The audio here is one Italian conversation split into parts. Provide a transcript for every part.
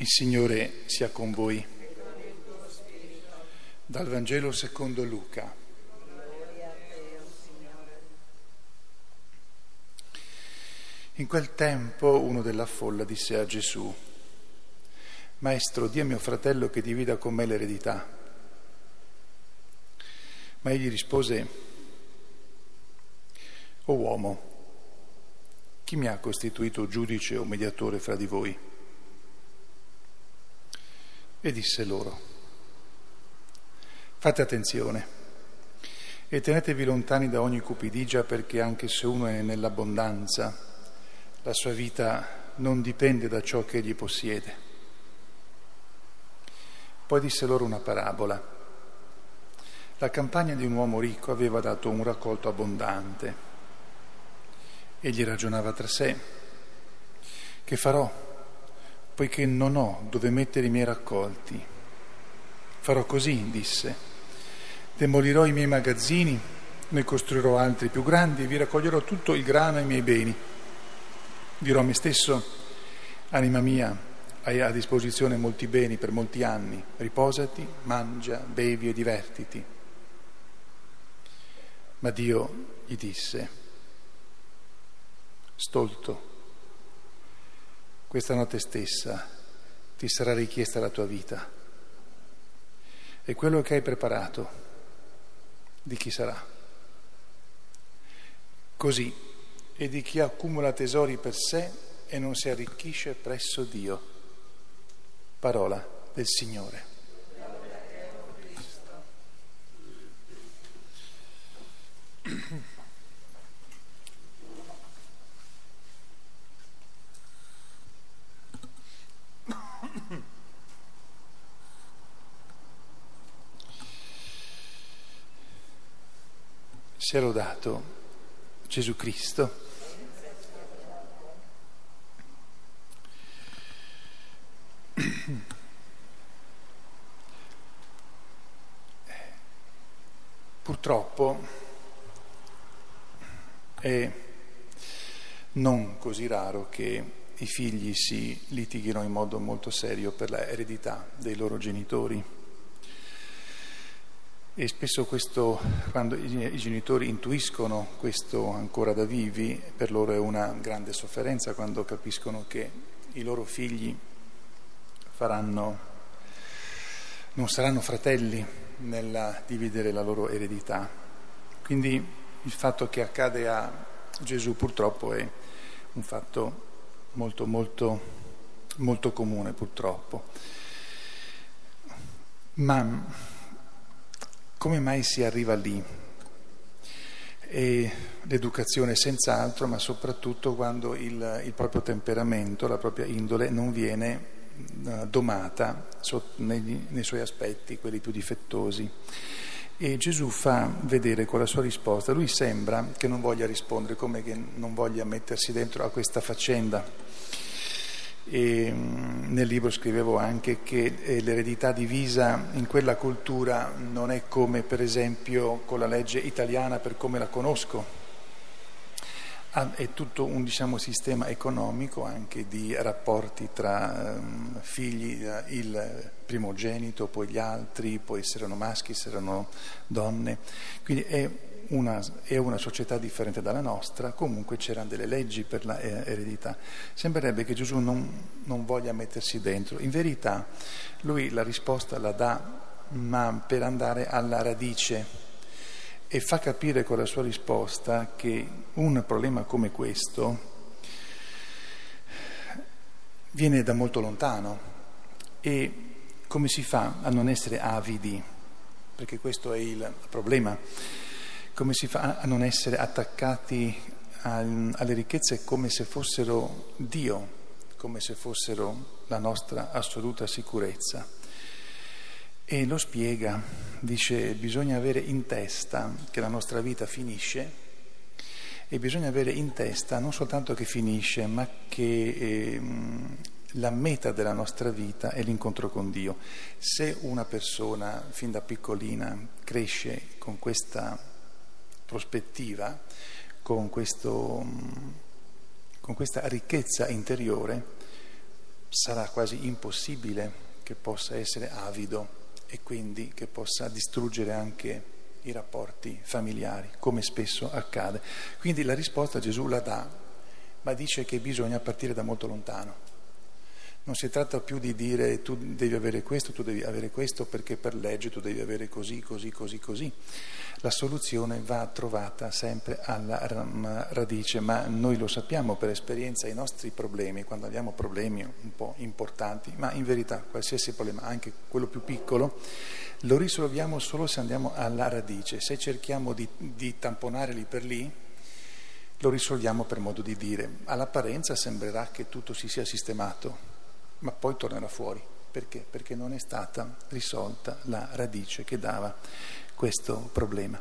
Il Signore sia con voi. Dal Vangelo secondo Luca. In quel tempo uno della folla disse a Gesù, Maestro, di a mio fratello che divida con me l'eredità. Ma egli rispose, O uomo, chi mi ha costituito giudice o mediatore fra di voi? E disse loro, fate attenzione e tenetevi lontani da ogni cupidigia perché anche se uno è nell'abbondanza, la sua vita non dipende da ciò che egli possiede. Poi disse loro una parabola. La campagna di un uomo ricco aveva dato un raccolto abbondante Egli ragionava tra sé, che farò, poiché non ho dove mettere i miei raccolti? Farò così, disse, demolirò i miei magazzini, ne costruirò altri più grandi e vi raccoglierò tutto il grano e i miei beni. Dirò a me stesso, anima mia, hai a disposizione molti beni per molti anni, riposati, mangia, bevi e divertiti. Ma Dio gli disse, stolto. Questa notte stessa ti sarà richiesta la tua vita e quello che hai preparato di chi sarà. Così è di chi accumula tesori per sé e non si arricchisce presso Dio. Parola del Signore. sia lodato Gesù Cristo. Purtroppo è non così raro che i figli si litighino in modo molto serio per l'eredità dei loro genitori. E spesso questo, quando i genitori intuiscono questo ancora da vivi, per loro è una grande sofferenza quando capiscono che i loro figli faranno, non saranno fratelli nel dividere la loro eredità. Quindi il fatto che accade a Gesù purtroppo è un fatto molto, molto, molto comune purtroppo. Ma come mai si arriva lì? E l'educazione senz'altro, ma soprattutto quando il, il, proprio temperamento, la propria indole non viene uh, domata nei, nei suoi aspetti, quelli più difettosi. E Gesù fa vedere con la sua risposta, lui sembra che non voglia rispondere, come che non voglia mettersi dentro a questa faccenda e mm, nel libro scrivevo anche che eh, l'eredità divisa in quella cultura non è come per esempio con la legge italiana per come la conosco, è tutto un diciamo, sistema economico anche di rapporti tra um, figli, uh, il primogenito, poi gli altri, poi se erano maschi, se erano donne. Quindi è una, è una società differente dalla nostra, comunque c'erano delle leggi per l'eredità. Sembrerebbe che Gesù non, non voglia mettersi dentro. In verità lui la risposta la dà, ma per andare alla radice e fa capire con la sua risposta che un problema come questo viene da molto lontano e come si fa a non essere avidi? Perché questo è il problema come si fa a non essere attaccati alle ricchezze come se fossero Dio, come se fossero la nostra assoluta sicurezza. E lo spiega, dice bisogna avere in testa che la nostra vita finisce e bisogna avere in testa non soltanto che finisce, ma che eh, la meta della nostra vita è l'incontro con Dio. Se una persona fin da piccolina cresce con questa prospettiva, con, questo, con questa ricchezza interiore, sarà quasi impossibile che possa essere avido e quindi che possa distruggere anche i rapporti familiari, come spesso accade. Quindi la risposta Gesù la dà, ma dice che bisogna partire da molto lontano. Non si tratta più di dire tu devi avere questo, tu devi avere questo perché per legge tu devi avere così, così, così, così. La soluzione va trovata sempre alla radice, ma noi lo sappiamo per esperienza, i nostri problemi, quando abbiamo problemi un po' importanti, ma in verità qualsiasi problema, anche quello più piccolo, lo risolviamo solo se andiamo alla radice. Se cerchiamo di, di tamponare lì per lì, lo risolviamo per modo di dire. All'apparenza sembrerà che tutto si sia sistemato, ma poi tornerà fuori. Perché? Perché non è stata risolta la radice che dava questo problema.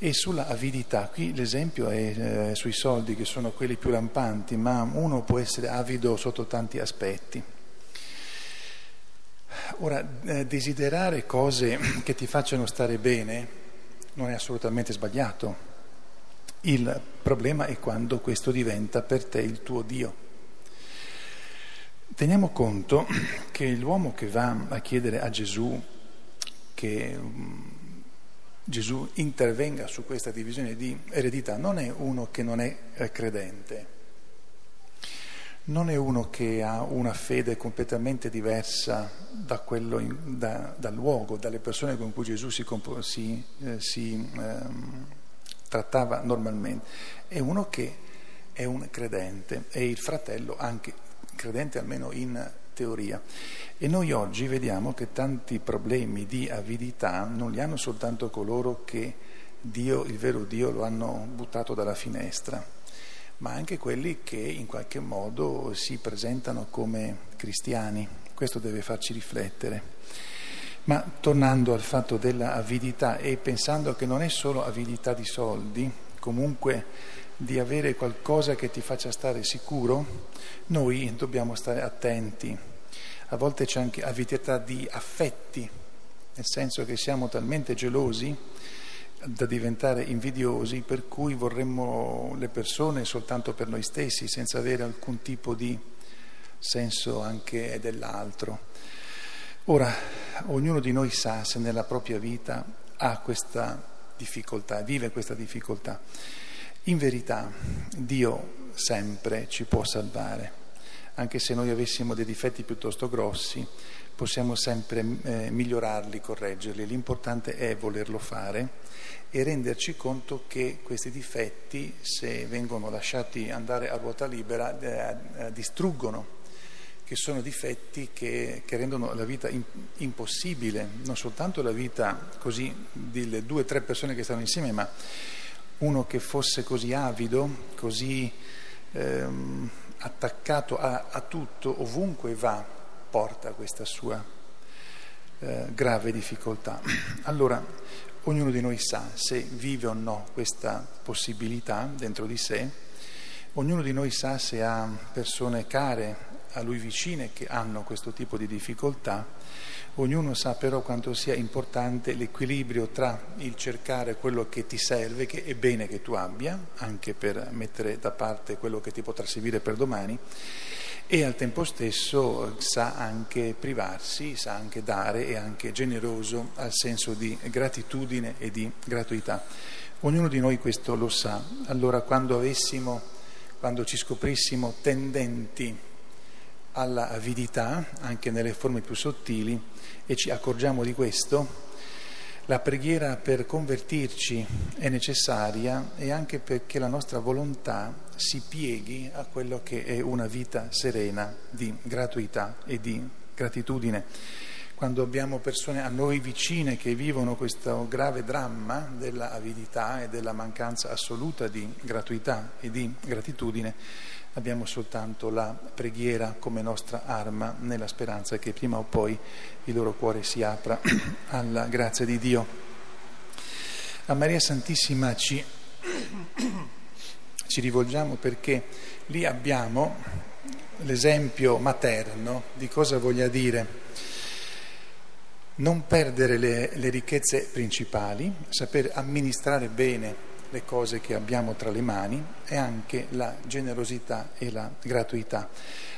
E sulla avidità, qui l'esempio è eh, sui soldi che sono quelli più lampanti, ma uno può essere avido sotto tanti aspetti. Ora, eh, desiderare cose che ti facciano stare bene non è assolutamente sbagliato. Il problema è quando questo diventa per te il tuo Dio. Teniamo conto che l'uomo che va a chiedere a Gesù che mm, Gesù intervenga su questa divisione di eredità non è uno che non è eh, credente, non è uno che ha una fede completamente diversa da in, da, dal luogo, dalle persone con cui Gesù si, si, eh, si eh, trattava normalmente, è uno che è un credente e il fratello anche credente almeno in teoria. E noi oggi vediamo che tanti problemi di avidità non li hanno soltanto coloro che Dio, il vero Dio, lo hanno buttato dalla finestra, ma anche quelli che in qualche modo si presentano come cristiani. Questo deve farci riflettere. Ma tornando al fatto della avidità e pensando che non è solo avidità di soldi, comunque di avere qualcosa che ti faccia stare sicuro, noi dobbiamo stare attenti. A volte c'è anche avidità di affetti, nel senso che siamo talmente gelosi da diventare invidiosi per cui vorremmo le persone soltanto per noi stessi, senza avere alcun tipo di senso anche dell'altro. Ora, ognuno di noi sa se nella propria vita ha questa difficoltà, vive questa difficoltà. In verità Dio sempre ci può salvare, anche se noi avessimo dei difetti piuttosto grossi, possiamo sempre eh, migliorarli, correggerli, l'importante è volerlo fare e renderci conto che questi difetti, se vengono lasciati andare a ruota libera, eh, eh, distruggono, che sono difetti che, che rendono la vita in, impossibile, non soltanto la vita così delle due o tre persone che stanno insieme, ma uno che fosse così avido, così ehm, attaccato a, a, tutto, ovunque va, porta questa sua eh, grave difficoltà. Allora, ognuno di noi sa se vive o no questa possibilità dentro di sé, ognuno di noi sa se ha persone care a lui vicine che hanno questo tipo di difficoltà Ognuno sa però quanto sia importante l'equilibrio tra il cercare quello che ti serve, che è bene che tu abbia, anche per mettere da parte quello che ti potrà servire per domani, e al tempo stesso sa anche privarsi, sa anche dare, è anche generoso al senso di gratitudine e di gratuità. Ognuno di noi questo lo sa. Allora quando avessimo, quando ci scoprissimo tendenti alla avidità, anche nelle forme più sottili, e ci accorgiamo di questo, la preghiera per convertirci è necessaria e anche perché la nostra volontà si pieghi a quello che è una vita serena di gratuità e di gratitudine. Quando abbiamo persone a noi vicine che vivono questo grave dramma dell'avidità e della mancanza assoluta di gratuità e di gratitudine, abbiamo soltanto la preghiera come nostra arma nella speranza che prima o poi il loro cuore si apra alla grazia di Dio. A Maria Santissima ci, ci rivolgiamo perché lì abbiamo l'esempio materno di cosa voglia dire non perdere le, le ricchezze principali, saper amministrare bene le cose che abbiamo tra le mani e anche la generosità e la gratuità.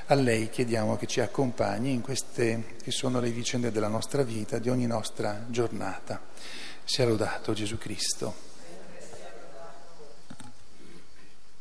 A lei chiediamo che ci accompagni in queste che sono le vicende della nostra vita, di ogni nostra giornata. Sia lodato Gesù Cristo.